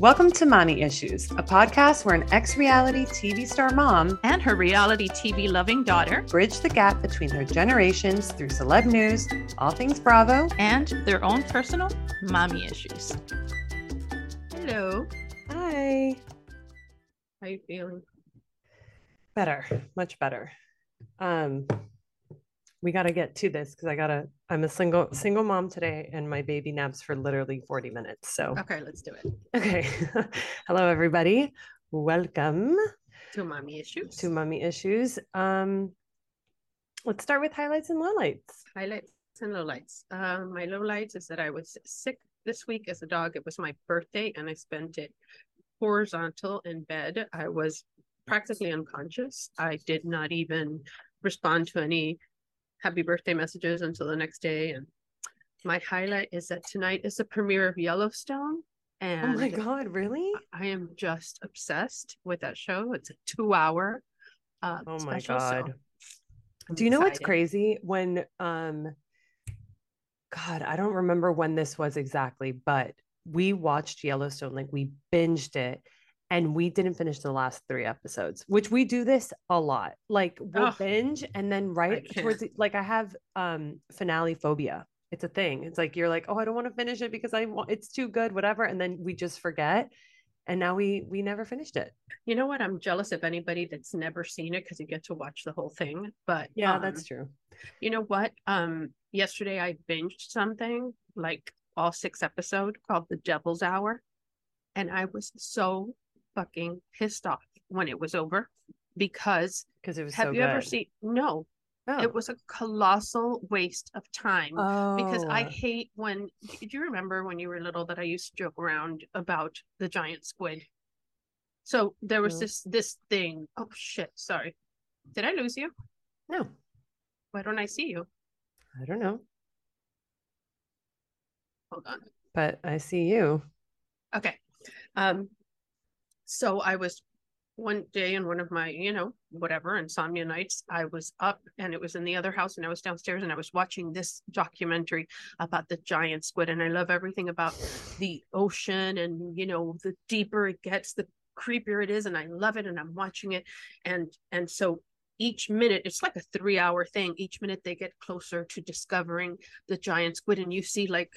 Welcome to Mommy Issues, a podcast where an ex reality TV star mom and her reality TV loving daughter bridge the gap between their generations through celeb news, all things Bravo, and their own personal mommy issues. Hello. Hi. How you feeling? Better, much better. Um, we got to get to this because I gotta. I'm a single single mom today, and my baby naps for literally 40 minutes. So okay, let's do it. Okay, hello everybody. Welcome to mommy issues. To mommy issues. Um, let's start with highlights and lowlights. Highlights and lowlights. Um, my lowlights is that I was sick this week as a dog. It was my birthday, and I spent it horizontal in bed. I was practically unconscious. I did not even respond to any happy birthday messages until the next day. And my highlight is that tonight is the premiere of Yellowstone. And oh my God, really? I am just obsessed with that show. It's a two hour. Uh, oh my special, God. So Do you know what's crazy? When, um, God, I don't remember when this was exactly, but we watched Yellowstone, like we binged it and we didn't finish the last three episodes which we do this a lot. Like we'll oh, binge and then right towards the, like i have um finale phobia. It's a thing. It's like you're like oh i don't want to finish it because i want it's too good whatever and then we just forget and now we we never finished it. You know what? I'm jealous of anybody that's never seen it because you get to watch the whole thing but yeah um, that's true. you know what? Um yesterday i binged something like all six episode called the devil's hour and i was so fucking pissed off when it was over because because it was have so you good. ever seen no oh. it was a colossal waste of time oh. because i oh. hate when do you remember when you were little that i used to joke around about the giant squid so there was this this thing oh shit sorry did i lose you no why don't i see you i don't know hold on but i see you okay um so I was one day in one of my, you know, whatever insomnia nights, I was up and it was in the other house and I was downstairs and I was watching this documentary about the giant squid. And I love everything about the ocean and, you know, the deeper it gets, the creepier it is. And I love it and I'm watching it. And, and so each minute it's like a three hour thing each minute they get closer to discovering the giant squid and you see like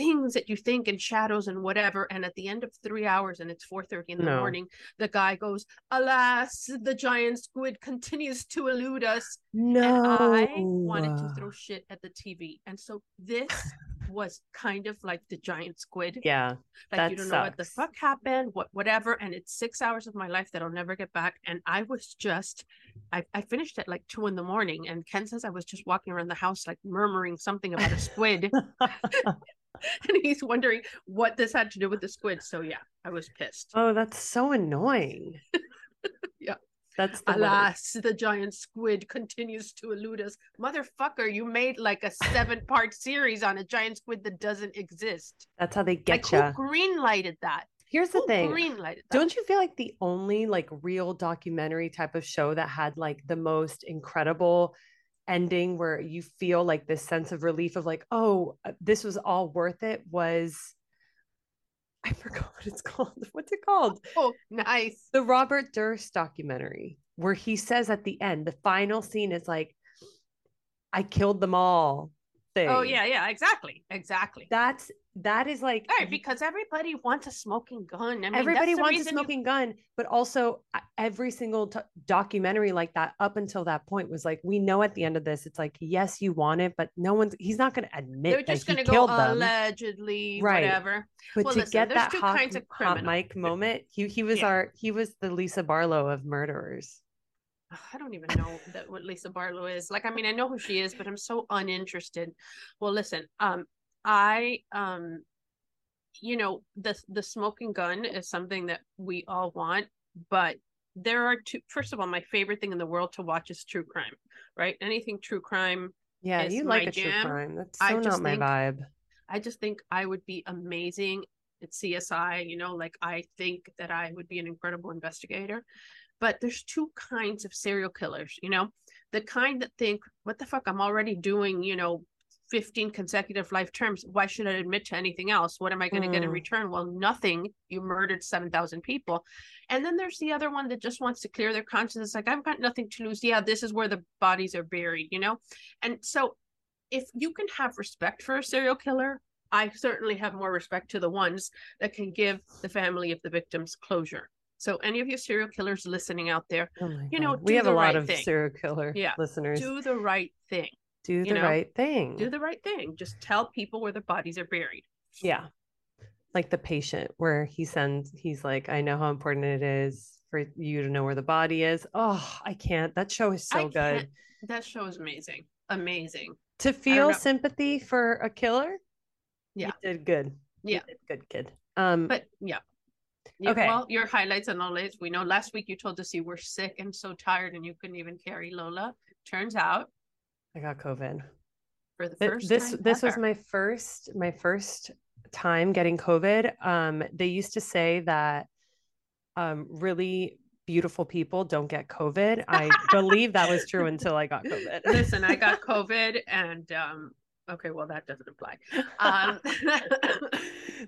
things that you think and shadows and whatever and at the end of three hours and it's 4.30 in the no. morning the guy goes alas the giant squid continues to elude us. No and i wanted to throw shit at the tv and so this was kind of like the giant squid. Yeah like you don't sucks. know what the fuck happened what whatever and it's six hours of my life that i'll never get back. And i was just I, I finished at like two in the morning and ken says i was just walking around the house like murmuring something about a squid and he's wondering what this had to do with the squid. So yeah, I was pissed. Oh, that's so annoying. yeah. That's the alas, the giant squid continues to elude us. Motherfucker, you made like a seven part series on a giant squid that doesn't exist. That's how they get like, you. Who green lighted that? Here's the who thing. Green lighted Don't you feel like the only like real documentary type of show that had like the most incredible ending where you feel like this sense of relief of like, oh, uh, this was all worth it was I forgot what it's called. What's it called? Oh, nice. The Robert Durst documentary, where he says at the end, the final scene is like, I killed them all. Oh, thing. Oh, yeah, yeah, exactly. Exactly. That's that is like right because everybody wants a smoking gun. I mean, everybody wants a smoking you... gun, but also uh, every single t- documentary like that up until that point was like, we know at the end of this, it's like, yes, you want it, but no one's he's not going to admit they're just going to go them. allegedly, right? Whatever. But well, to listen, get that hot, hot mic moment, he he was yeah. our he was the Lisa Barlow of murderers. I don't even know that what Lisa Barlow is. Like, I mean, I know who she is, but I'm so uninterested. Well, listen, um, I um you know the the smoking gun is something that we all want but there are two first of all my favorite thing in the world to watch is true crime right anything true crime yeah you like a jam. true crime that's so not my think, vibe i just think i would be amazing at csi you know like i think that i would be an incredible investigator but there's two kinds of serial killers you know the kind that think what the fuck i'm already doing you know 15 consecutive life terms. Why should I admit to anything else? What am I going to mm. get in mm. return? Well, nothing. You murdered 7,000 people. And then there's the other one that just wants to clear their conscience. It's like, I've got nothing to lose. Yeah, this is where the bodies are buried, you know? And so if you can have respect for a serial killer, I certainly have more respect to the ones that can give the family of the victims closure. So any of you serial killers listening out there, oh you know, we have a lot right of thing. serial killer yeah. listeners. Do the right thing. Do the know? right thing. Do the right thing. Just tell people where the bodies are buried. Yeah. Like the patient where he sends he's like, I know how important it is for you to know where the body is. Oh, I can't. That show is so good. That show is amazing. Amazing. To feel sympathy for a killer? Yeah. You did good. Yeah. Did good kid. Um but yeah. Okay. Well, your highlights and lowlights. We know last week you told us you were sick and so tired and you couldn't even carry Lola. Turns out I got COVID. For the first this this ever. was my first my first time getting COVID. Um, they used to say that um really beautiful people don't get COVID. I believe that was true until I got COVID. Listen, I got COVID and um okay, well that doesn't apply. Um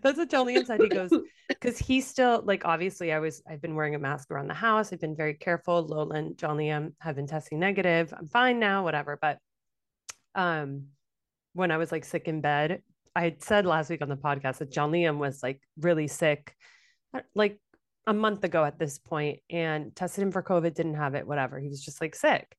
that's what Jolene said. He goes, because he's still like obviously I was I've been wearing a mask around the house. I've been very careful. Lola and John Liam have been testing negative. I'm fine now, whatever. But um when I was like sick in bed, I had said last week on the podcast that John Liam was like really sick, uh, like a month ago at this point, and tested him for COVID, didn't have it, whatever. He was just like sick.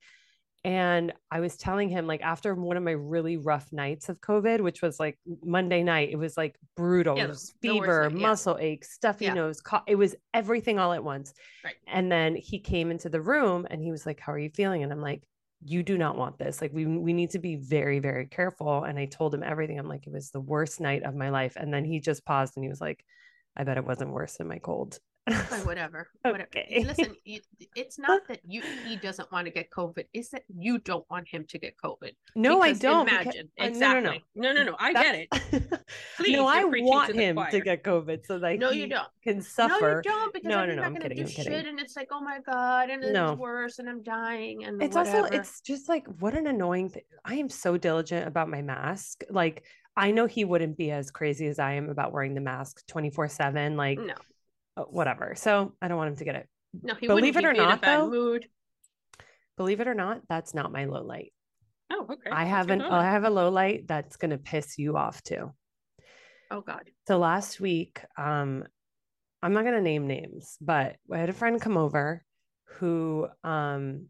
And I was telling him, like, after one of my really rough nights of COVID, which was like Monday night, it was like brutal. Yeah, it was fever, night, yeah. muscle aches, stuffy yeah. nose, co- it was everything all at once. Right. And then he came into the room and he was like, How are you feeling? And I'm like, You do not want this. Like, we, we need to be very, very careful. And I told him everything. I'm like, It was the worst night of my life. And then he just paused and he was like, I bet it wasn't worse than my cold whatever. Whatever. Okay. Listen, it's not that you he doesn't want to get COVID. It's that you don't want him to get COVID. No, I don't. Imagine uh, because, exactly. No, no, no. no, no. I get it. Please, no, I want to him to get COVID so that no, you don't can suffer. No, you don't. Because no, no, no. I'm kidding. Do I'm kidding. Shit and it's like, oh my god, and it's no. worse, and I'm dying, and it's whatever. also it's just like what an annoying thing. I am so diligent about my mask. Like I know he wouldn't be as crazy as I am about wearing the mask 24 7. Like, no. Uh, whatever. So I don't want him to get it. No, he believe it or not, though. Mood. Believe it or not, that's not my low light. Oh, okay. I have an I have a low light that's gonna piss you off too. Oh God. So last week, um, I'm not gonna name names, but I had a friend come over who um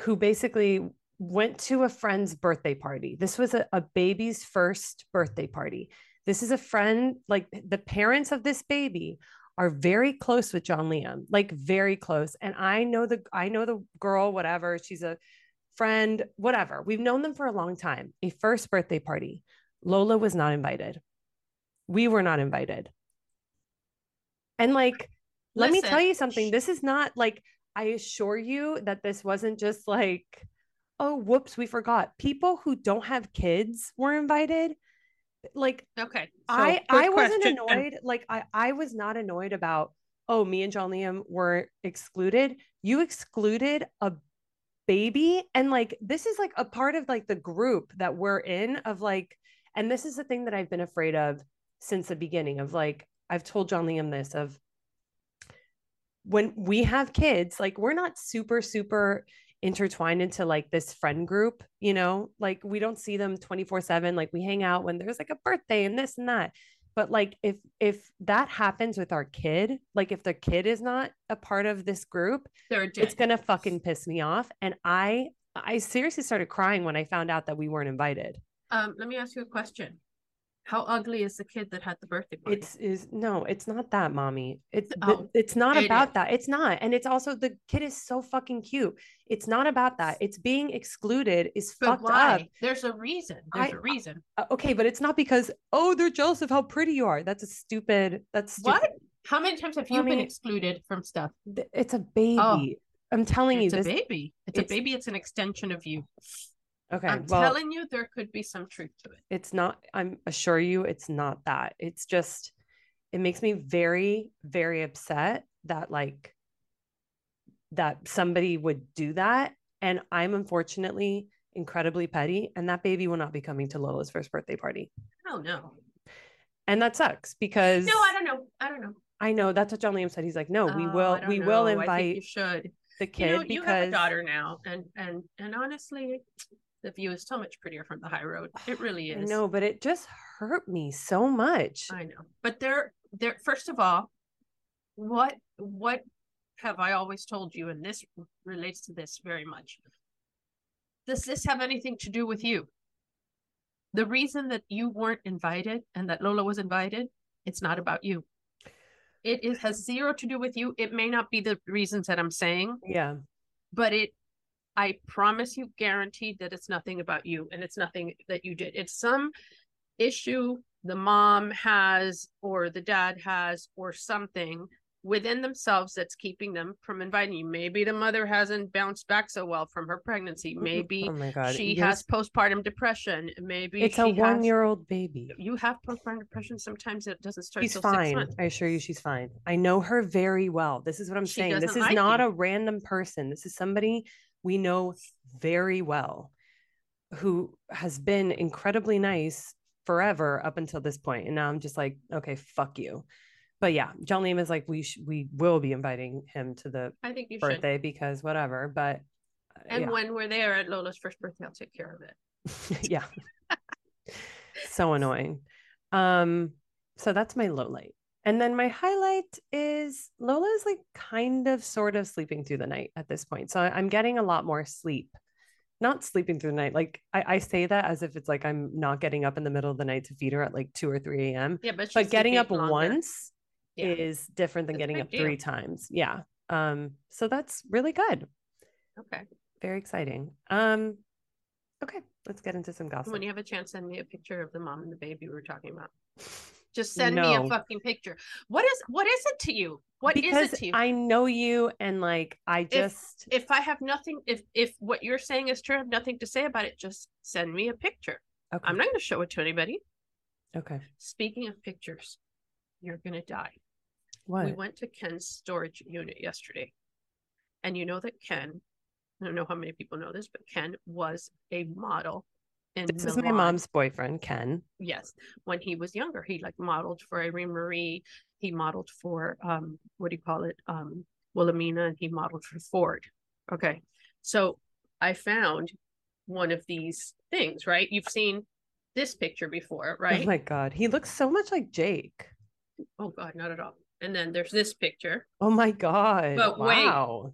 who basically went to a friend's birthday party. This was a, a baby's first birthday party. This is a friend, like the parents of this baby are very close with John Liam, like very close. And I know the I know the girl, whatever. She's a friend, whatever. We've known them for a long time. A first birthday party. Lola was not invited. We were not invited. And like, Listen. let me tell you something. This is not like I assure you that this wasn't just like, oh, whoops, we forgot. People who don't have kids were invited like okay so i i wasn't question. annoyed like i i was not annoyed about oh me and john liam were excluded you excluded a baby and like this is like a part of like the group that we're in of like and this is the thing that i've been afraid of since the beginning of like i've told john liam this of when we have kids like we're not super super intertwined into like this friend group, you know, like we don't see them 24 7. Like we hang out when there's like a birthday and this and that. But like if if that happens with our kid, like if the kid is not a part of this group, it's gonna fucking piss me off. And I I seriously started crying when I found out that we weren't invited. Um, let me ask you a question. How ugly is the kid that had the birthday party? It's is no, it's not that, mommy. It's oh, it's not it about is. that. It's not. And it's also the kid is so fucking cute. It's not about that. It's being excluded is but fucked why? up. There's a reason. There's I, a reason. Uh, okay, but it's not because oh, they're jealous of how pretty you are. That's a stupid. That's stupid. what? How many times have you been excluded from stuff? It's a baby. Oh, I'm telling you, it's a baby. It's, it's a baby. It's an extension of you. Okay. I'm well, telling you, there could be some truth to it. It's not, I'm assure you, it's not that. It's just, it makes me very, very upset that like, that somebody would do that. And I'm unfortunately incredibly petty, and that baby will not be coming to Lola's first birthday party. Oh no. And that sucks because No, I don't know. I don't know. I know that's what John Liam said. He's like, no, we Oh, will, we will know. I think invite you should. the You kid know, you have a daughter now, and and and honestly, the view is so much prettier from the high road. It really is. No, but it just hurt me so much. I know. But there, there. First of all, what what have I always told you? And this relates to this very much. Does this have anything to do with you? The reason that you weren't invited and that Lola was invited, it's not about you. It, it has zero to do with you. It may not be the reasons that I'm saying, Yeah. but it i promise you guaranteed that it's nothing about you and it's nothing that you did. It's some issue the mom has or the dad has or something within themselves that's keeping them from inviting you maybe the mother hasn't bounced back so well from her pregnancy maybe Oh she You're- has postpartum depression maybe It's a has- one-year-old baby. you have postpartum depression sometimes it doesn't start She's fine. I assure you, she's fine. I know her very well. This is what I'm She saying. This is like not you. a random person. This is somebody we know very well who has been incredibly nice forever up until this point. And now I'm just like, okay, fuck you. But yeah, John Liam is like, we sh- we will be inviting him to the i think you should birthday because whatever. But uh, and yeah. when we're there at lola's first birthday i'll take care of it yeah. so annoying. Um, so that's my low light. And then my highlight is Lola is like kind of sort of sleeping through the night at this point. So I'm getting a lot more sleep. Not sleeping through the night. Like I, I say that as if it's like I'm not getting up in the middle of the night to feed her at like 2 or 3 a.m. yeah but, But getting up longer. once Yeah. is different than getting up three times. Yeah. Um, so that's really good. okay Very exciting. Um, okay, let's get into some gossip. When you have a chance, send me a picture of the mom and the baby we were talking about. Just send me a fucking picture. What is what is it to you? What is because it to you? I know you and like I just if I have nothing, if if what you're saying is true, I have nothing to say about it. Just send me a picture. okay. I'm not going to show it to anybody. okay. Speaking of pictures, you're going to die. What? We went to Ken's storage unit yesterday, and you know that Ken. I don't know how many people know this, but Ken was a model. In this is my mom's boyfriend, Ken. yes when he was younger he like modeled for irene marie he modeled for um what do you call it um wilhelmina and he modeled for ford okay so i found one of these things right you've seen this picture before right Oh my god, he looks so much like Jake. oh god not at all and then there's this picture Oh my god. But wait. wow.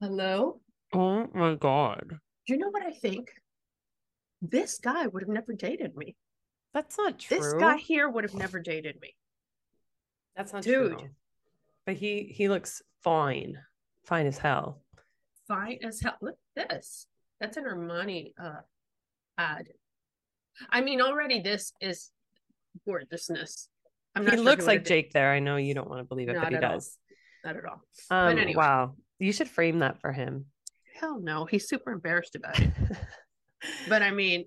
hello Oh my god. do you know what i think this guy would have never dated me That's not true. this guy here would have never dated me That's not Dude. true. But he he looks fine. Fine as hell. fine as hell. Look at this. That's an Armani uh ad. I mean, already this is gorgeousness. I'm not He sure looks like. Jake there. I know you don't want to believe it, Not but he at all. does. Not at all. Um anyway. wow. You should frame that for him. Hell no. He's super embarrassed about it. But I mean,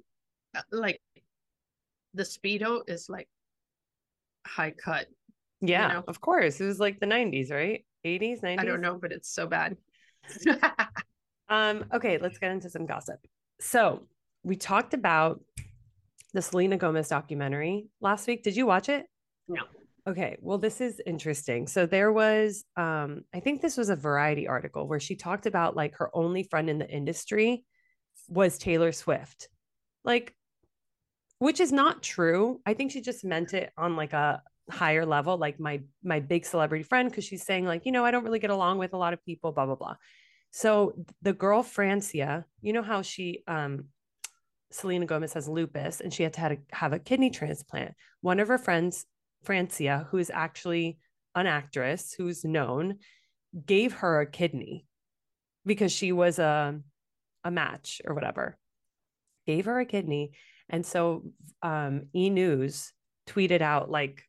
uh, like the speedo is like high cut. yeah, know? of course. It was like the 90s, right? 80s, 90s. I don't know, but it's so bad. Um, okay, let's get into some gossip. So we talked about the Selena Gomez documentary last week. Did you watch it? No. Okay, well, this is interesting. So there was, um, I think this was a variety article where she talked about like her only friend in the industry was Taylor Swift. Like, which is not true. I think she just meant it on like a higher level, like my my big celebrity friend, because she's saying, like, you know, I don't really get along with a lot of people, blah, blah, blah. So the girl Francia, you know how she um Selena Gomez has lupus and she had to have a, have a kidney transplant. One of her friends, Francia, who is actually an actress who's known, gave her a kidney because she was a a match or whatever. Gave her a kidney. And so um E News tweeted out like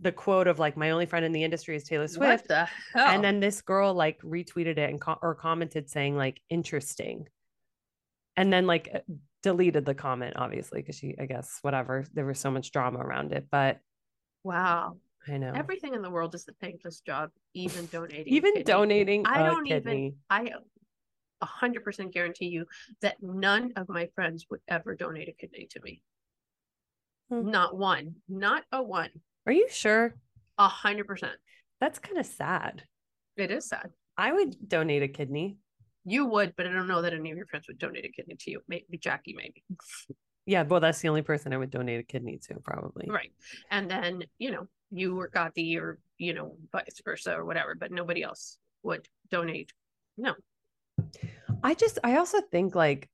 the quote of like my only friend in the industry is Taylor what Swift the and then this girl like retweeted it and co- or commented saying like interesting and then like deleted the comment obviously because she i guess whatever there was so much drama around it but wow. I know. Everything in the world is the thankless job, even donating. even donating. I don't kidney. even. I a hundred percent guarantee you that none of my friends would ever donate a kidney to me. Hmm. Not one. Not a one. Are you sure? A hundred percent. That's kind of sad. It is sad. I would donate a kidney. You would, but I don't know that any of your friends would donate a kidney to you. Maybe Jackie, maybe. Yeah, well, that's the only person I would donate a kidney to, probably. Right. And then, you know, you or Gotti or, you know, vice versa or whatever, but nobody else would donate. No. I just, I also think like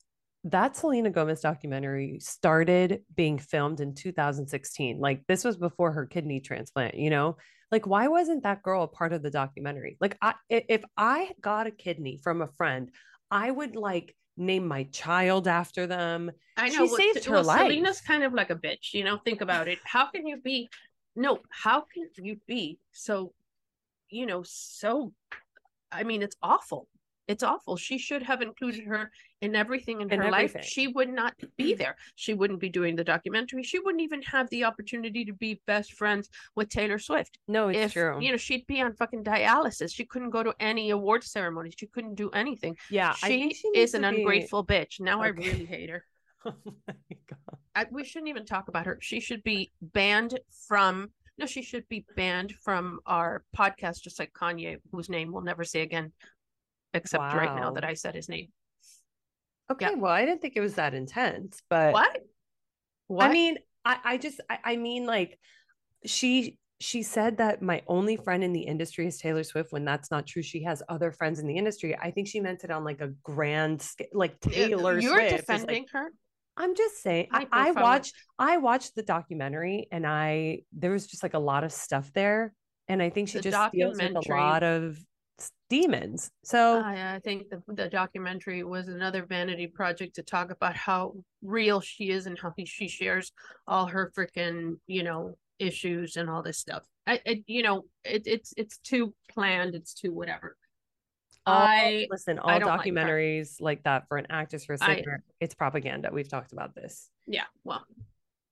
that Selena Gomez documentary started being filmed in 2016. Like this was before her kidney transplant, you know? Like why wasn't that girl a part of the documentary? Like I if I got a kidney from a friend, I would like name my child after them. I know. She well, saved her well, life. Selena's kind of like a bitch, you know. Think about it. How can you be? No, how can you be so? You know, so. I mean, it's awful. It's awful. She should have included her in everything in, in her everything. life. She would not be there. She wouldn't be doing the documentary. She wouldn't even have the opportunity to be best friends with Taylor Swift. No, it's if, true. You know, she'd be on fucking dialysis. She couldn't go to any award ceremonies. She couldn't do anything. Yeah, she, she is an be... ungrateful bitch. Now okay. I really hate her. oh my god. I, we shouldn't even talk about her. She should be banned from no, she should be banned from our podcast, just like Kanye, whose name we'll never say again except wow. right now that I said his name. Okay, yeah. well, I didn't think it was that intense, but what? What? I mean, I, I just, I, I mean, like, she she said that my only friend in the industry is Taylor Swift when that's not true. She has other friends in the industry. I think she meant it on like a grand scale, like Taylor You're Swift. defending like, her. I'm just saying. I, I watched I watched the documentary and I there was just like a lot of stuff there, and I think she the just deals with a lot of demons. So I, I think the, the documentary was another vanity project to talk about how real she is and how he, she shares all her freaking, you know, issues and all this stuff. I, I you know, it, it's it's too planned. It's too whatever. All, I listen. All I documentaries like, like, that for an actress for a singer, I, it's propaganda. We've talked about this. Yeah. Well,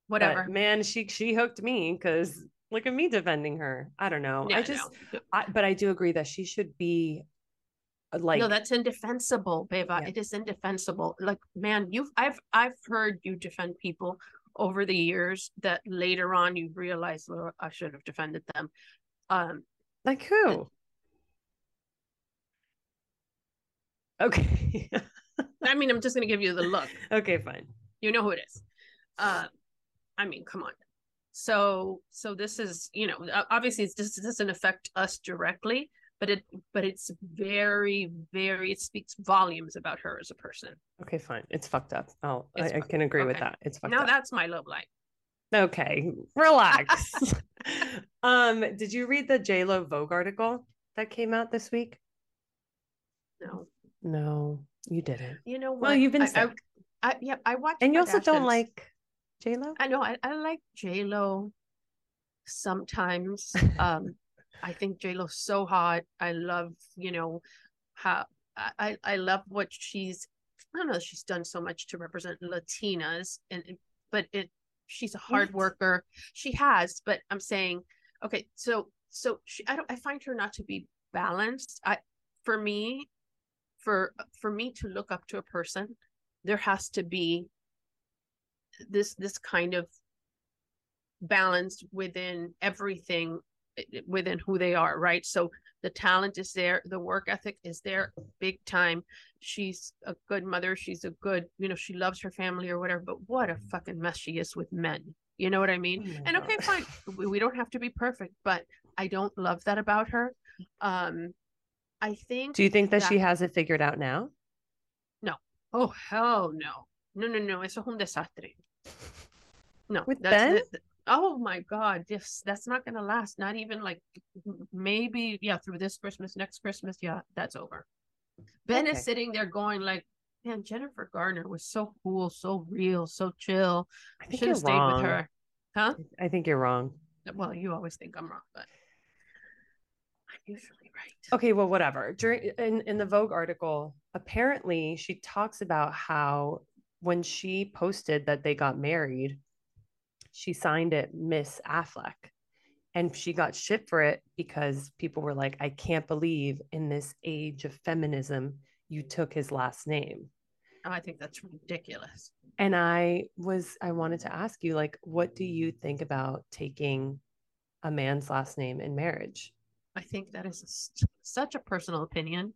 whatever. But man, she she hooked me because Look at me defending her. I don't know. Yeah, I just, no. I, but I do agree that she should be uh, like. No, that's indefensible, Beva. Yeah. It is indefensible. Like, man, you've, I've, I've heard you defend people over the years that later on you realize, well, I should have defended them. Um, like who? okay. I mean, I'm just gonna give you the look. Okay, fine. You know who it is. Uh, I mean, come on so so this is you know obviously this doesn't affect us directly but it but it's very very it speaks volumes about her as a person. Okay fine. It's fucked up. Oh I, I, can agree okay. with that. It's fucked now up. that's my love light okay relax. Um did you read the j lo vogue article that came out this week? No. No you didn't. You know what? well you've been I, I, I, yeah i watched and you also don't like J Lo? I know I, I like J Lo sometimes. um I think J Lo's so hot. I love, you know, how I I love what she's I don't know, she's done so much to represent Latinas and but it she's a hard worker. She has, but I'm saying, okay, so so she I don't I find her not to be balanced. I for me, for for me to look up to a person, there has to be this this kind of balanced within everything eh, eh, within who they are right? So the talent is there the work ethic is there big time. She's a good mother she's a good you know she loves her family or whatever but what a mm. fucking mess she is with men you know what i mean? And okay fine we don't have to be perfect but i don't love that about her. Um i think do you think that, that she has it figured out now? No. Oh hell no. No no no eso es un desastre no, with Ben. The, oh my God, yes, that's not gonna last. Not even like maybe yeah through this Christmas, next Christmas, yeah, that's over. Ben okay. is sitting there going like, man, Jennifer Garner was so cool, so real, so chill. I should have stayed wrong. with her. Huh? I think you're wrong. Well, you always think I'm wrong, but I'm usually right. Okay, well, whatever. During in, in the Vogue article, apparently she talks about how when she posted that they got married, she signed it Miss Affleck. and she got shit for it because people were like, I can't believe in this age of feminism, you took his last name. Oh, I think that's ridiculous. And I was, I wanted to ask you, like, what do you think about taking a man's last name in marriage? I think that is a, such a personal opinion.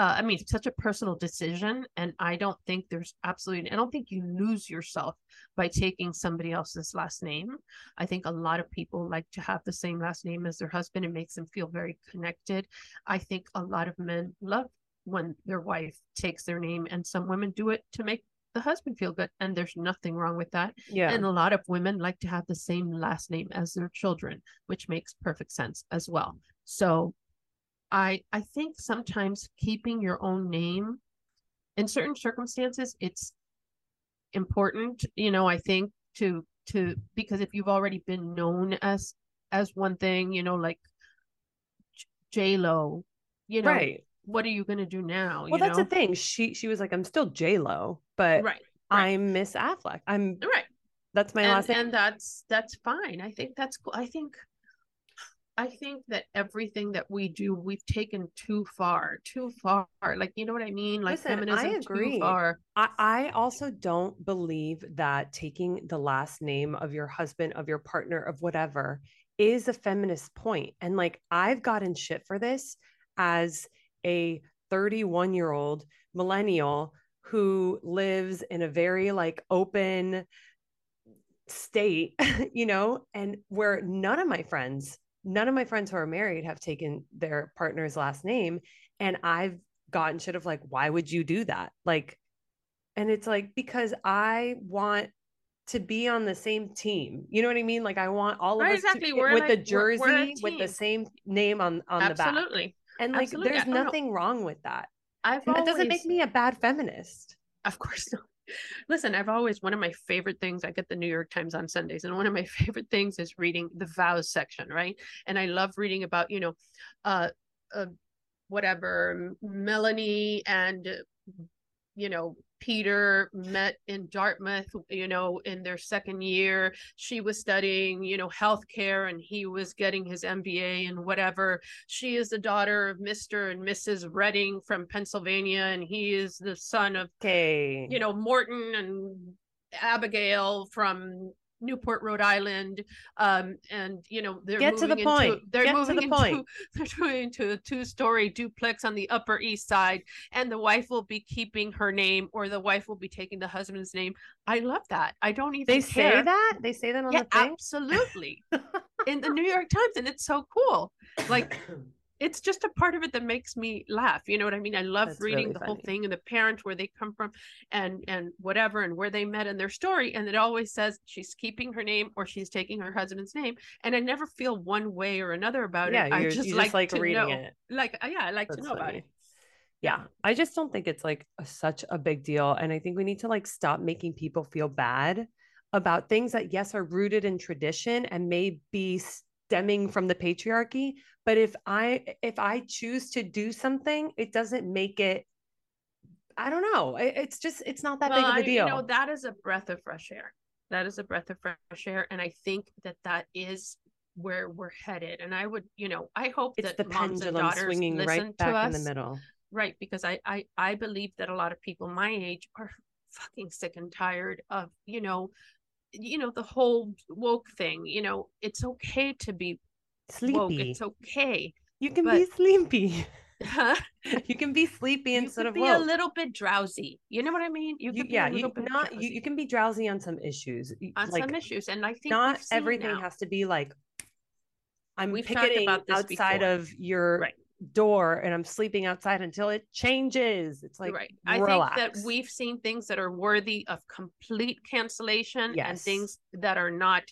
Uh, I mean, it's such a personal decision. And I don't think there's absolutely, I don't think you lose yourself by taking somebody else's last name. I think a lot of people like to have the same last name as their husband. It makes them feel very connected. I think a lot of men love when their wife takes their name, and some women do it to make the husband feel good and there's nothing wrong with that yeah and a lot of women like to have the same last name as their children which makes perfect sense as well so i i think sometimes keeping your own name in certain circumstances it's important you know i think to to because if you've already been known as as one thing you know like j lo you know right. what are you going to do now well that's know? the thing. She she was like i'm still j lo but right, right, i'm miss affleck. I'm right. that's my and, last name. and that's that's fine. I think that's cool. I think I think that everything that we do, we've taken too far, too far. Like, you know what I mean? Like Listen, feminism I agree. too far. I, I also don't believe that taking the last name of your husband, of your partner, of whatever is a feminist point. And like I've gotten shit for this as a 31 year old millennial who lives in a very like open state, you know, and where none of my friends none of my friends who are married have taken their partner's last name. And I've gotten shit of like, why would you do that? Like, and it's like, because I want to be on the same team. You know what I mean? Like I want all of us exactly. to, with the jersey we're, we're with the same name on on Absolutely. the back. Absolutely. And like Absolutely. there's nothing wrong with that. I've always, doesn't make me a bad feminist. Of course not. Listen, I've always one of my favorite things. I get the New York Times on Sundays, and one of my favorite things is reading the vows section, right? And I love reading about, you know, uh, uh whatever Melanie and you know Peter met in Dartmouth, you know, in their second year. She was studying, you know, healthcare and he was getting his MBA and whatever. She is the daughter of Mr. and Mrs. Redding from Pennsylvania, and he is the son of, okay. you know, Morton and Abigail from Newport, Rhode Island, um, and you know they're get to the point. They're get moving the into point. they're going into a two-story duplex on the Upper East Side, and the wife will be keeping her name, or the wife will be taking the husband's name. I love that. I don't even. They care. say that they say that on yeah, the thing. Absolutely, in the New York Times, and it's so cool. Like it's just a part of it that makes me laugh you know what i mean i love That's reading really the funny. whole thing and the parents where they come from and and whatever and where they met and their story and it always says she's keeping her name or she's taking her husband's name and i never feel one way or another about yeah, it i just, like, just like to reading know. it like uh, yeah i like That's to know funny. about it yeah i just don't think it's like a, such a big deal and i think we need to like stop making people feel bad about things that yes are rooted in tradition and may be stemming from the patriarchy but if i if i choose to do something it doesn't make it i don't know. It's just it's not that well, big of a deal I, you know that is a breath of fresh air. That is a breath of fresh air and i think that that is where we're headed. And i would you know i hope it's that the moms pendulum swinging right back in the middle. Right because I, I i believe that a lot of people my age are fucking sick and tired of you know you know the whole woke thing you know it's okay to be sleepy woke. it's okay you can but... be sleepy Huh? you can be sleepy instead of be woke. a little bit drowsy. You know what I mean? You, you yeah, you not you, you can be drowsy on some issues. On like, some issues, and I think not everything now. has to be like I'm we've picketing outside before. of your right door and I'm sleeping outside until it changes. It's like right. I think that we've seen things that are worthy of complete cancellation yes. and things that are not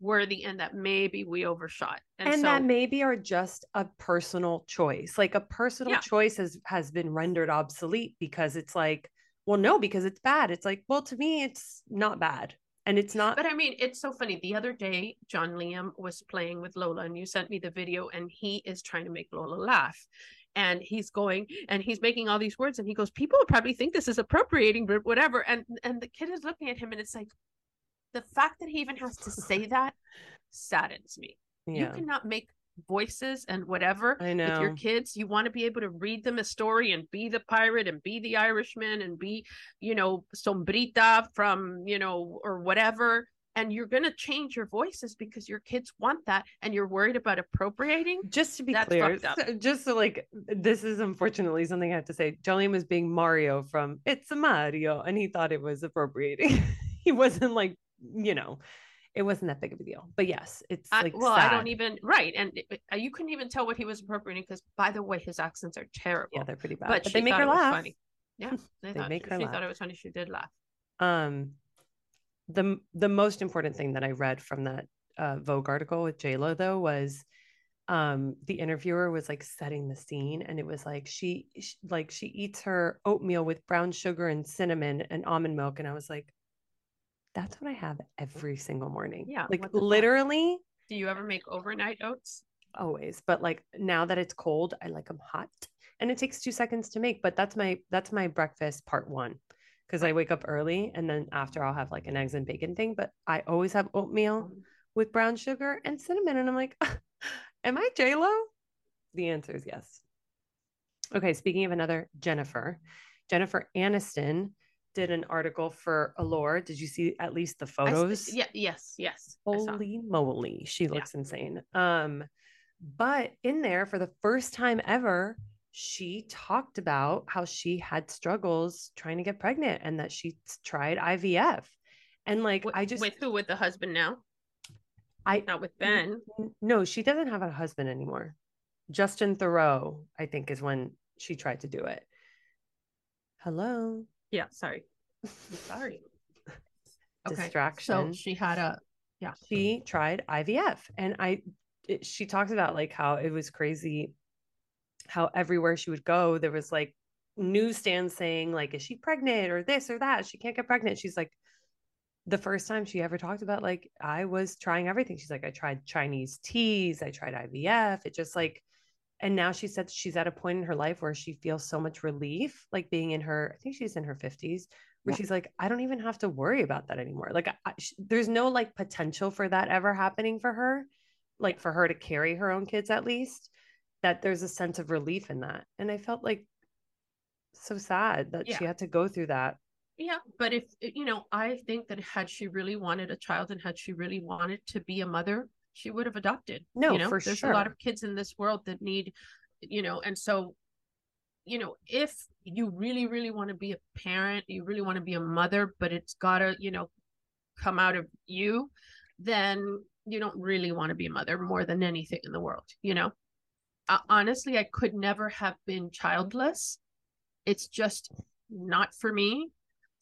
worthy and that maybe we overshot. And, and so, that maybe are just a personal choice. Like a personal yeah. choice has has been rendered obsolete because it's like, well, no, because it's bad. It's like, well, to me, it's not bad and it's not but i mean it's so funny. The other day john liam was playing with lola and you sent me the video and he is trying to make lola laugh. And he's going and he's making all these words and he goes people probably think this is appropriating but whatever. And and the kid is looking at him and it's like the fact that he even has to say that saddens me. Yeah. You cannot make voices and whatever I know. with your kids. You want to be able to read them a story and be the pirate and be the Irishman and be, you know, Sombrita from, you know, or whatever. And you're going to change your voices because your kids want that and you're worried about appropriating. Just to be clear, so, just so like, this is unfortunately something I have to say. Jolene was being Mario from It's a Mario and he thought it was appropriating. he wasn't like, you know, it wasn't that big of a deal. But yes, it's like I, well, sad. I don't even right, and it, you couldn't even tell what he was appropriating because, by the way, his accents are terrible. Yeah, they're pretty bad. But, but they make her laugh. Funny. Yeah, they, they thought, make her she laugh. thought it was funny. She did laugh. Um, the the most important thing that I read from that uh, Vogue article with J Lo though was um the interviewer was like setting the scene and it was like she, she like she eats her oatmeal with brown sugar and cinnamon and almond milk and i was like that's what I have every single morning. Yeah. Like literally. Do you ever make overnight oats? Always. But like now that it's cold, I like them hot. And it takes two seconds to make, but that's my that's my breakfast part one. Cause I wake up early and then after I'll have like an eggs and bacon thing. But I always have oatmeal mm-hmm. with brown sugar and cinnamon. And I'm like, am I J Lo? The answer is yes. Okay, speaking of another Jennifer, Jennifer Aniston did an article for Allure. Did you see at least the photos? I, yeah, yes, yes. Holy moly, she looks yeah. insane. Um, but in there for the first time ever, she talked about how she had struggles trying to get pregnant and that she tried IVF. And like with, I just with who with the husband now? I not with Ben. No, she doesn't have a husband anymore. Justin Theroux, I think, is when she tried to do it. Hello. Yeah, sorry. sorry. Okay. Distraction. So she had a yeah. She tried IVF and I it, she talks about like how it was crazy how everywhere she would go there was like newsstands saying like is she pregnant or this or that she can't get pregnant she's like the first time she ever talked about like i was trying everything she's like i tried chinese teas i tried ivf it just like and now she said she's at a point in her life where she feels so much relief like being in her i think she's in her 50s where yeah. she's like i don't even have to worry about that anymore like I, she, there's no like potential for that ever happening for her like for her to carry her own kids at least that there's a sense of relief in that and i felt like so sad that yeah. she had to go through that yeah but if you know i think that had she really wanted a child and had she really wanted to be a mother she would have adopted. No, you know? for There's sure. a lot of kids in this world that need, you know, and so, you know, if you really, really want to be a parent, you really want to be a mother, but it's gotta, you know, come out of you, then you don't really want to be a mother more than anything in the world, you know. Uh, honestly, I could never have been childless. It's just not for me.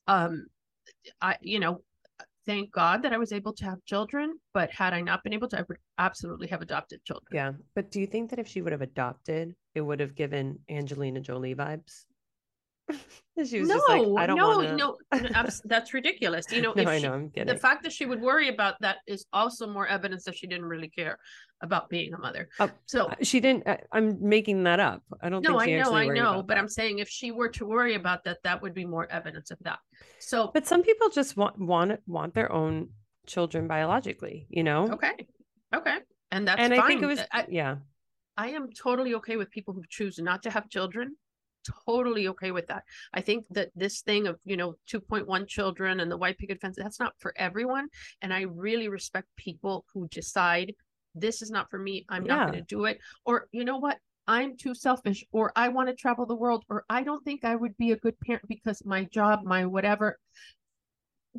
Um, I, you know, thank God that I was able to have children. But had I not been able to, I would absolutely have adopted children. Yeah. But do you think that if she would have adopted, it would have given Angelina Jolie vibes? she was no, like, I don't no, wanna... no, that's ridiculous. You know, no, I know, I'm kidding. The fact that she would worry about that is also more evidence that she didn't really care about being a mother. Oh, so uh, she didn't. I, am making that up. I don't. No, I know, I know, but that. I'm saying if she were to worry about that, that would be more evidence of that. So, but some people just want want want their own children biologically. You know. Okay. Okay. And that's and fine. I think it was I, yeah. I am totally okay with people who choose not to have children totally okay with that. I think that this thing of, you know, 2.1 children and the white picket fence, that's not for everyone. And I really respect people who decide this is not for me. I'm yeah. not going to do it. Or, you know what? I'm too selfish, or I want to travel the world, or I don't think I would be a good parent because my job, my whatever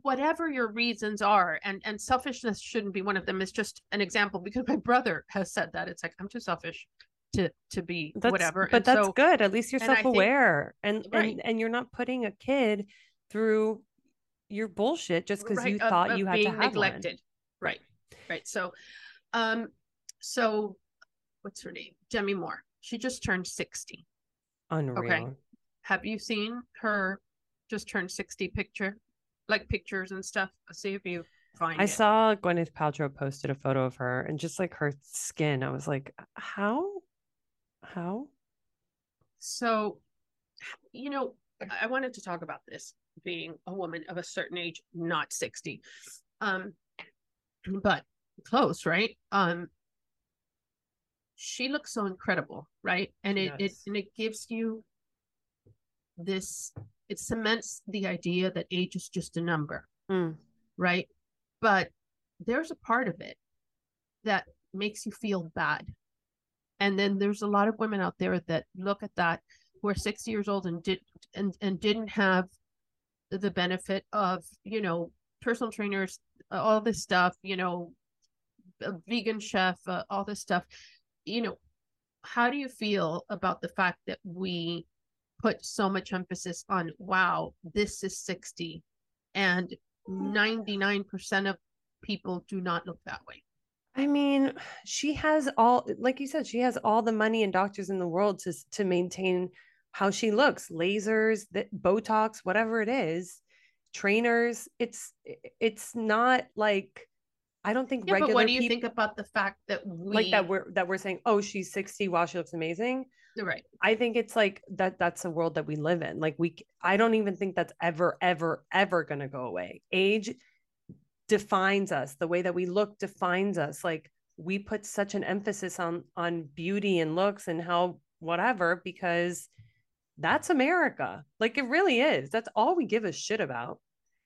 whatever your reasons are and and selfishness shouldn't be one of them it's just an example because my brother has said that it's like i'm too selfish to to be that's, whatever. But and that's so, good. At least you're self aware, and right. and and you're not putting a kid through your bullshit just because right, you thought of, you had to have neglected. One. Right, right. So, um, so what's her name? Demi Moore. She just turned sixty. Unreal. Okay. Have you seen her just turned sixty picture, like pictures and stuff? I'll see if you find. I it. saw Gwyneth Paltrow posted a photo of her, and just like her skin, I was like, how how? So, you know, I wanted to talk about this being a woman of a certain age, not 60. Um, but close, right? Um, she looks so incredible, right? And it, it and it gives you this it cements the idea that age is just a number, Mm. right? But there's a part of it that makes you feel bad. And then there's a lot of women out there that look at that who are 60 years old and did and and didn't have the benefit of, you know, personal trainers, all this stuff, you know, a vegan chef, uh, all this stuff. You know, how do you feel about the fact that we put so much emphasis on wow, this is 60 and 99% of people do not look that way. I mean, she has all, like you said, she has all the money and doctors in the world to to maintain how she looks, lasers, that Botox, whatever it is, trainers. It's it's not like I don't think Yeah, regular but what do you people think about the fact that we like that we're that we're saying, oh, she's 60, wow, she looks amazing. right? I think it's like that that's a world that we live in. Like we I don't even think that's ever ever ever going to go away. Age defines us. The way that we look defines us. Like we put such an emphasis on on beauty and looks and how whatever because that's America. Like it really is. That's all we give a shit about.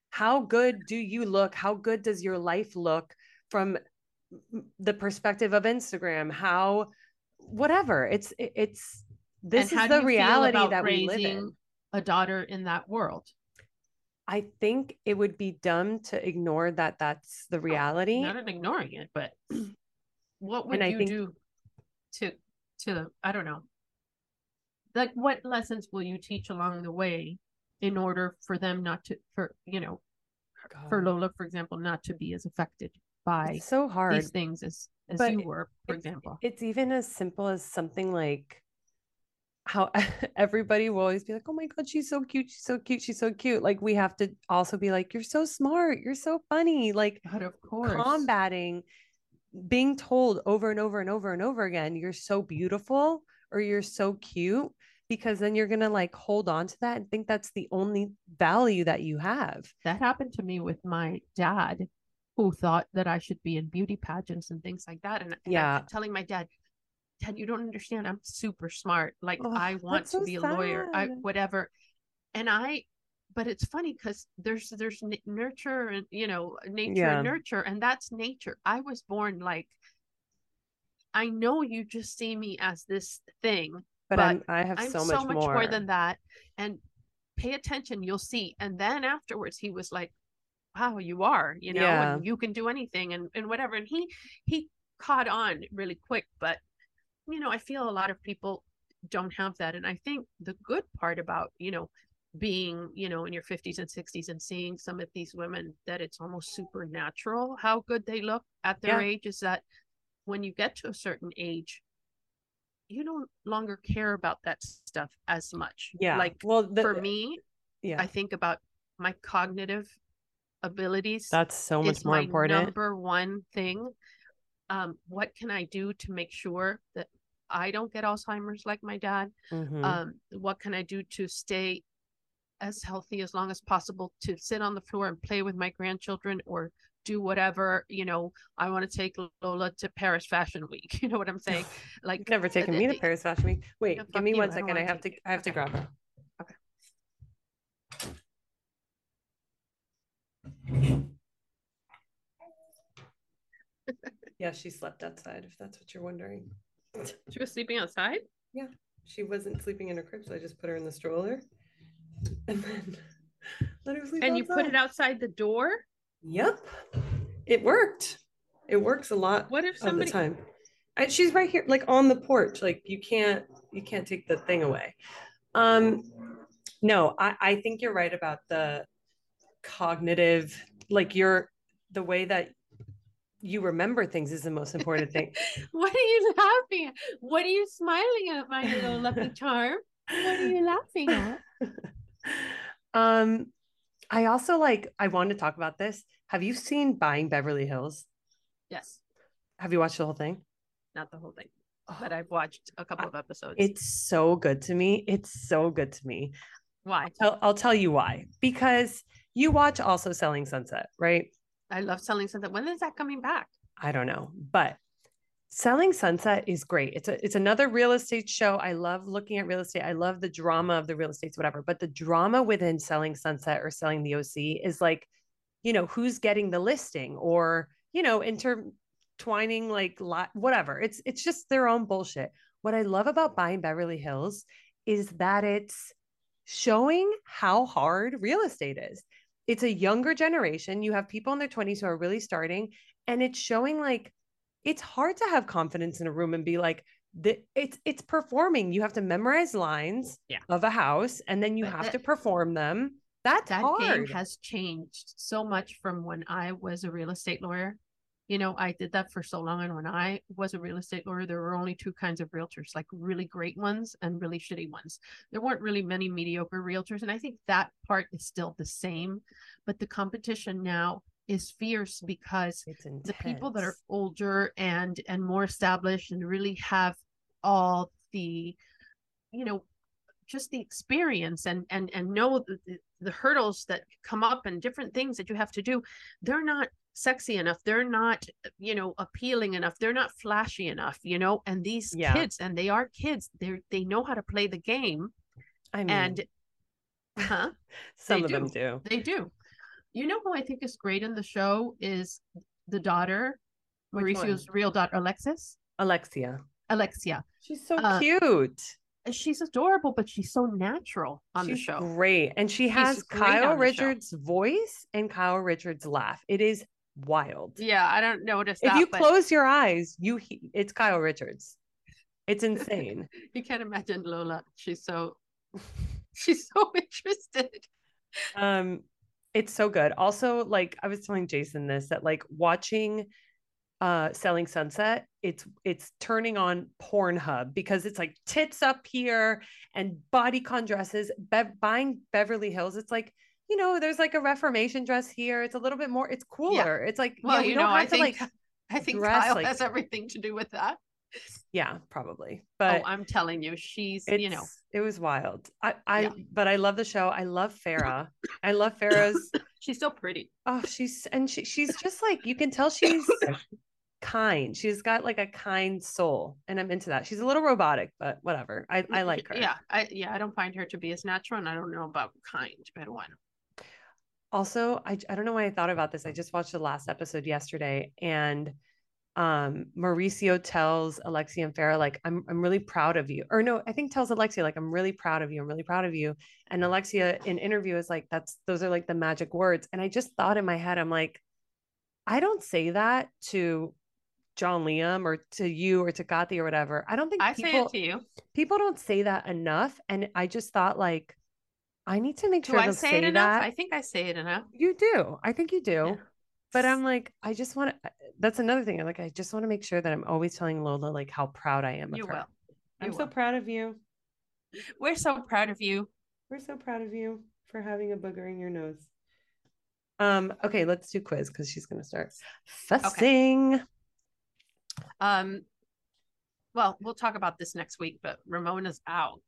How good do you look? How good does your life look from the perspective of Instagram? How whatever. It's it's this And is the reality that we live in. raising a daughter in that world. I think it would be dumb to ignore that that's the oh, reality. Not in ignoring it, but what would And you think- do to to I don't know. Like what lessons will you teach along the way in order for them not to for you know for Lola, for example, not to be as affected by it's so hard. these things as as But you were, for example. It's even as simple as something like how everybody will always be like, "Oh my god, she's so cute, she's so cute, she's so cute." Like we have to also be like, "You're so smart, you're so funny." Like But of course, combating being told over and over and over and over again, "You're so beautiful" or "You're so cute," because then you're gonna like hold on to that and think that's the only value that you have. that happened to me with my dad, who thought that I should be in beauty pageants and things like that. And, and Yeah. telling my dad, Dad, you don't understand. I'm super smart. Like Oh, I want to so be a lawyer. I whatever. And I, but it's funny because there's there's n- nurture and you know nature Yeah. and nurture, and that's nature. I was born like. I know you just see me as this thing, But, But I'm I have I'm so so, much, much more. more. than that. And pay attention, you'll see. And then afterwards, he was like, "Wow, you are, you know, Yeah. and you can do anything, and and whatever." And he he caught on really quick. But you know, I feel a lot of people don't have that, and I think the good part about you know being you know in your 50s and 60s and seeing some of these women that it's almost supernatural how good they look at their Yeah. age is that when you get to a certain age you no longer care about that stuff as much Yeah. like well, the, for uh, me yeah, i think about my cognitive abilities that's so much more important. number one thing um what can i do to make sure that i don't get alzheimer's like my dad Mhm. um what can i do to stay as healthy as long as possible to sit on the floor and play with my grandchildren or do whatever you know i want to take lola to paris fashion week you know what i'm saying like You've never taken uh, me to Paris Fashion Week. Wait, Yeah, give me you, one I second. I have to you. I have to Okay. grab her. Yeah, she slept outside, if that's what you're wondering. she was sleeping outside Yeah. She wasn't sleeping in her crib, so I just put her in the stroller and then let her sleep. and you put it outside. outside the door Yep. It worked. It works a lot what if of the somebody time. And she's right here, like on the porch. Like you can't you can't take the thing away. Um no, I, I think you're right about the cognitive, like your the way that you remember things is the most important thing. what are you laughing at what are you smiling at my little lucky charm what are you laughing at um I also like I wanted to talk about this. Have you seen Buying Beverly Hills? yes Have you watched the whole thing? not the whole thing but i've watched a couple of episodes It's so good to me. It's so good to me. why I'll, I'll tell you why. Because you watch also Selling Sunset, right? I love selling Sunset. when is that coming back I don't know, but Selling Sunset is great. It's a it's another real estate show. I love looking at real estate. I love the drama of the real estates, whatever. But the drama within Selling Sunset or Selling the OC is like, you know, who's getting the listing or you know, intertwining like whatever. It's it's just their own bullshit. What I love about buying Beverly Hills is that it's showing how hard real estate is. It's a younger generation. You have people in their 20s who are really starting, and it's showing like it's hard to have confidence in a room and be like, the, it's it's performing. You have to memorize lines yeah. of a house, and then you but have that, to perform them. That's that hard. game has changed so much from when I was a real estate lawyer you know, I did that for so long. And when I was a real estate lawyer, there were only two kinds of realtors, like really great ones and really shitty ones. There weren't really many mediocre realtors. And I think that part is still the same. But the competition now is fierce because the people that are older and and more established and really have all the you know just the experience and and and know the, the hurdles that come up and different things that you have to do they're not sexy enough they're not you know appealing enough they're not flashy enough you know and these yeah. kids and they are kids they they know how to play the game i mean and huh some of do. them do they do you know who i think is great in the show is the daughter Which mauricio's one? real daughter alexis alexia alexia she's so uh, cute she's adorable, but she's so natural on she's the show. Great. And she has Kyle Richards' voice and Kyle Richards' laugh. It is wild. Yeah, I don't notice if that, you but... close your eyes, you it's Kyle Richards. It's insane. you can't imagine Lola. She's so she's so interested. Um it's so good. Also, like I was telling Jason this that like watching uh selling sunset it's it's turning on pornhub because it's like tits up here and bodycon dresses Be- buying beverly hills it's like you know, there's like a Reformation dress here. It's a little bit more, it's cooler. Yeah. It's like, well, yeah, you know, I think, like, I think Kyle like, has everything to do with that. Yeah, probably. Oh, but oh, I'm telling you, she's, you know, it was wild. I, I, yeah. but I love the show. I love Farrah. I love Farrah's. she's so pretty. Oh, she's, and she, she's just like, you can tell she's kind. She's got like a kind soul, and I'm into that. She's a little robotic, but whatever. I, I mm, like her. Yeah, I yeah, I don't find her to be as natural, and I don't know about kind, but one also I, I don't know why i thought about this i just watched the last episode yesterday and um mauricio tells alexia and farrah like i'm i'm really proud of you or no i think tells alexia like i'm really proud of you i'm really proud of you and alexia in interview is like that's those are like the magic words and i just thought in my head i'm like i don't say that to john liam or to you or to Kathy or whatever i don't think i people, say it to you. people don't say that enough and i just thought like I need to make sure I say, say, it enough. I think I say it enough. You do. I think you do. Yeah. But I'm like, I just want to. That's another thing. I'm like, I just want to make sure that I'm always telling Lola like how proud I am of you her. Will. You I'm will. so proud of you. We're so proud of you. We're so proud of you for having a booger in your nose. Um. Okay, let's do quiz because she's gonna start fussing. Okay. Um. Well, we'll talk about this next week, but Ramona's out.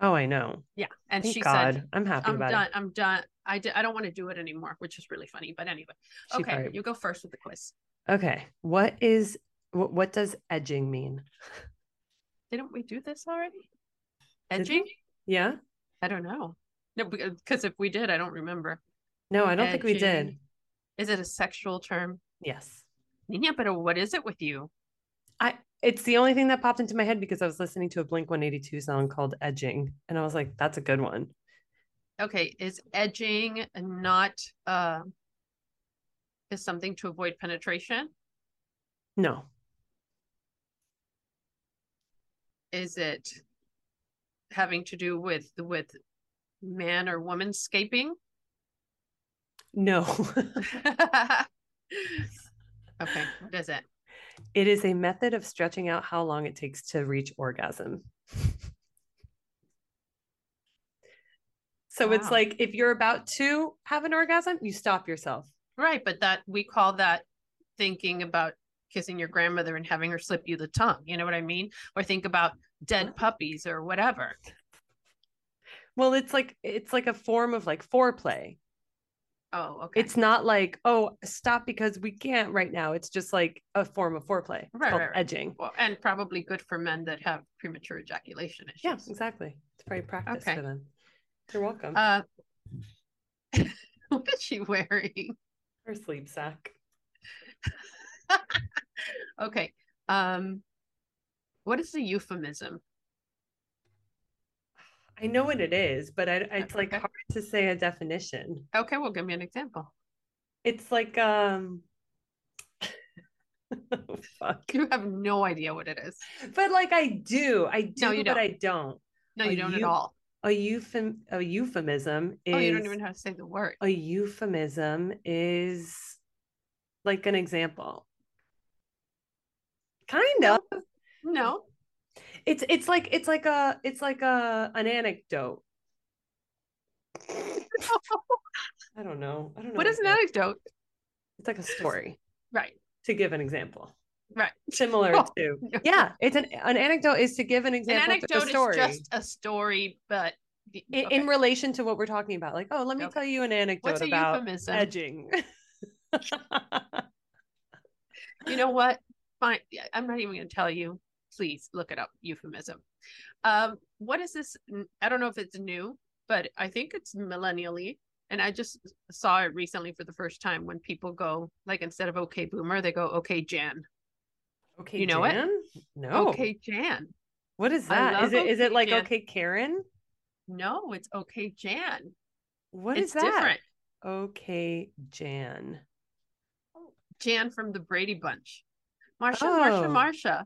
Oh, I know. Yeah. And Thank she God. said, I'm happy I'm about done. it. I'm done. I, d- I don't want to do it anymore, which is really funny. But anyway, She okay, probably- you go first with the quiz. Okay. What is what, what does edging mean? Didn't we do this already? Edging? Yeah? I don't know. No, because uh, if we did, I don't remember. No, I don't think we did. Is it a sexual term? Yes. Yeah, but uh, what is it with you? I it's the only thing that popped into my head because I was listening to a Blink 182 song called Edging and I was like that's a good one. Okay, is edging not uh is something to avoid penetration? No. Is it having to do with with man or woman scaping? No. okay, what is it? It is a method of stretching out how long it takes to reach orgasm. so wow. it's like if you're about to have an orgasm, you stop yourself. Right, but that we call that thinking about kissing your grandmother and having her slip you the tongue. You know what I mean? Or think about dead puppies or whatever. Well, it's like it's like a form of like foreplay. Oh, okay. It's not like, oh, stop because we can't right now. It's just like a form of foreplay. It's Right, right. edging. well, and probably good for men that have premature ejaculation issues. Yeah, exactly. It's probably practice Okay. for them. You're welcome. Uh, what is she wearing? Her sleep sack. Okay. Um, what is the euphemism? I know what it is, but I, it's like Okay. hard to say a definition. Okay, well, give me an example. It's like um fuck. You have no idea what it is. But like I do. I do, No, you but don't. I don't. No, A you don't at all. A euphem a euphemism is Oh, you don't even know how to say the word. a euphemism is like an example. Kind of. No. It's it's like it's like a it's like a an anecdote. I don't know. I don't know. What is an anecdote? It's like a story Right. to give an example. Right. Similar Oh, to yeah, it's an an anecdote is to give an An example anecdote of a story. is just a story, but the, in, okay. in relation to what we're talking about. Like, oh, let me Okay. tell you an anecdote about euphemism? edging. You know what? Fine. I'm not even going to tell you. Please look it up. Euphemism. Um, what is this? i don't know if it's new, but I think it's millennially. And I just saw it recently for the first time when people go like instead of okay boomer, they go okay Jan. okay, You know it? No. Okay Jan. What is that? Is it is it like Jan. okay Karen? No, it's okay Jan. What is it's that? different. Okay, Jan. Jan from the Brady Bunch. Marsha, Marsha, Oh. Marsha.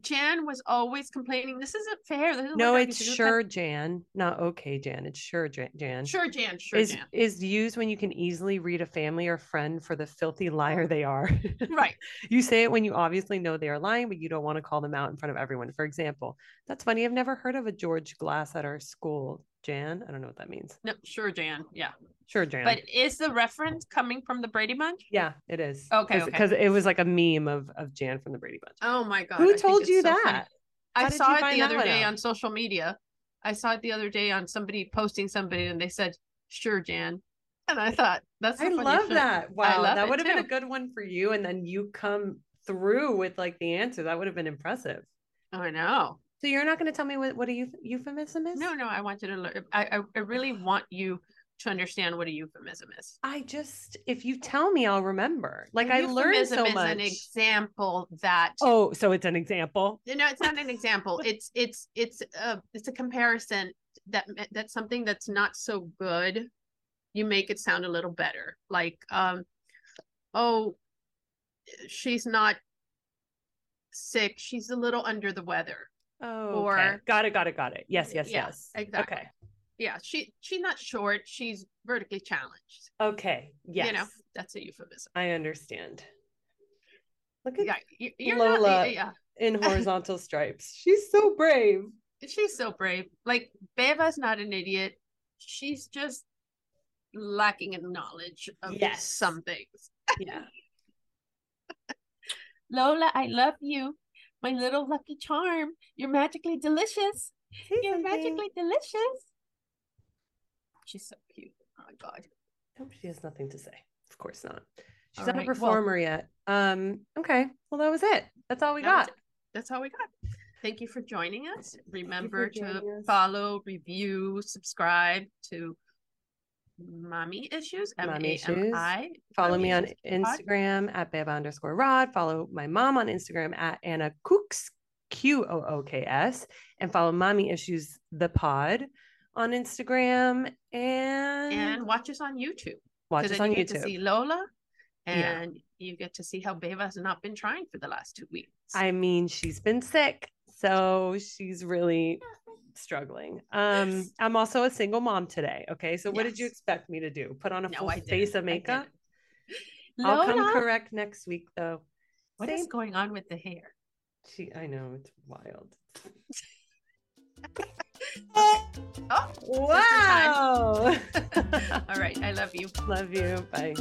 Jan was always complaining. This isn't fair. This isn't No, it's can do." sure Jan, not okay Jan. It's sure Jan. Jan. Sure, Jan. Sure, is Jan. is used when you can easily read a family or friend for the filthy liar they are. Right. you say it when you obviously know they are lying, but you don't want to call them out in front of everyone. For example, that's funny. I've never heard of a George Glass at our school. Jan, I don't know what that means. No, sure, Jan. Yeah. Sure, Jan. But is the reference coming from the Brady Bunch? yeah, it is. Okay, okay. Because it was like a meme of of Jan from the Brady Bunch. Oh my god. Who think told you so that? I saw it the other day out? on social media. I saw it the other day on somebody posting somebody and they said, sure, Jan. And I thought, that's I love that. Wow, love that would have been a good one for you, and then you come through with like the answer. That would have been impressive. I know. So you're not going to tell me what what a euphemism is? No, no, I want you to learn. I, I, really want you to understand what a euphemism is. I just if you tell me, I'll remember. Like I learned euphemism so is much. an example that oh, so it's an example. no it's not an example it's it's it's a it's a comparison that that's something that's not so good you make it sound a little better like um oh she's not sick she's a little under the weather Oh, Or- okay. got it, got it, got it. Yes, yes, Yeah, yes. exactly. Okay, yeah she she's not short she's vertically challenged okay. Yes, you know that's a euphemism I understand. Look at yeah you, you're not- Lola. yeah in horizontal stripes. She's so brave. she's so brave. Like Beba's not an idiot. She's just lacking in knowledge of Yes. some things. Yeah. Lola, I love you. My little lucky charm. You're magically delicious. You're magically delicious. She's so cute. Oh my god. Nope, she has nothing to say. Of course not. She's All not a right, well- performer yet. Um, okay. Well, that was it. That's all we That got. That's all we got. Thank you for joining us. Remember to us. follow, review, subscribe to Mommy Issues. Mommy Issues. Follow me on Instagram at Beba underscore Rod. Follow my mom on Instagram at Anna Cooks, Q O O K S. And follow Mommy Issues, the pod on Instagram. And, and watch us on YouTube. watch us on you get to YouTube. see Lola, Yeah. and you get to see how Beba has not been trying for the last two weeks. I mean, she's been sick, so she's really struggling. Um, I'm also a single mom today. Okay, so what did you expect me to do? Put on a No, full face of makeup? I'll come correct next week, though. what is Same- going on with the hair? She, I know it's wild. Oh, Wow! all right. I love you. Love you. Bye.